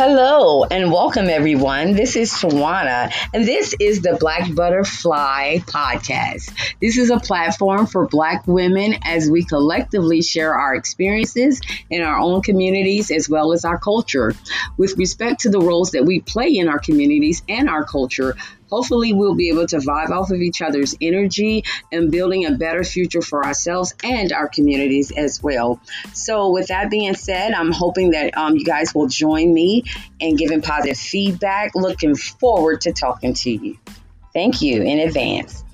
Hello and welcome, everyone. This is Tawana, and this is the Black Butterfly Podcast. This is a platform for Black women as we collectively share our experiences in our own communities as well as our culture. With respect to the roles that we play in our communities and our culture, hopefully we'll be able to vibe off of each other's energy and building a better future for ourselves and our communities as well. So, with that being said, I'm hoping that um, you guys will join me in giving positive feedback. Looking forward to talking to you. Thank you in advance.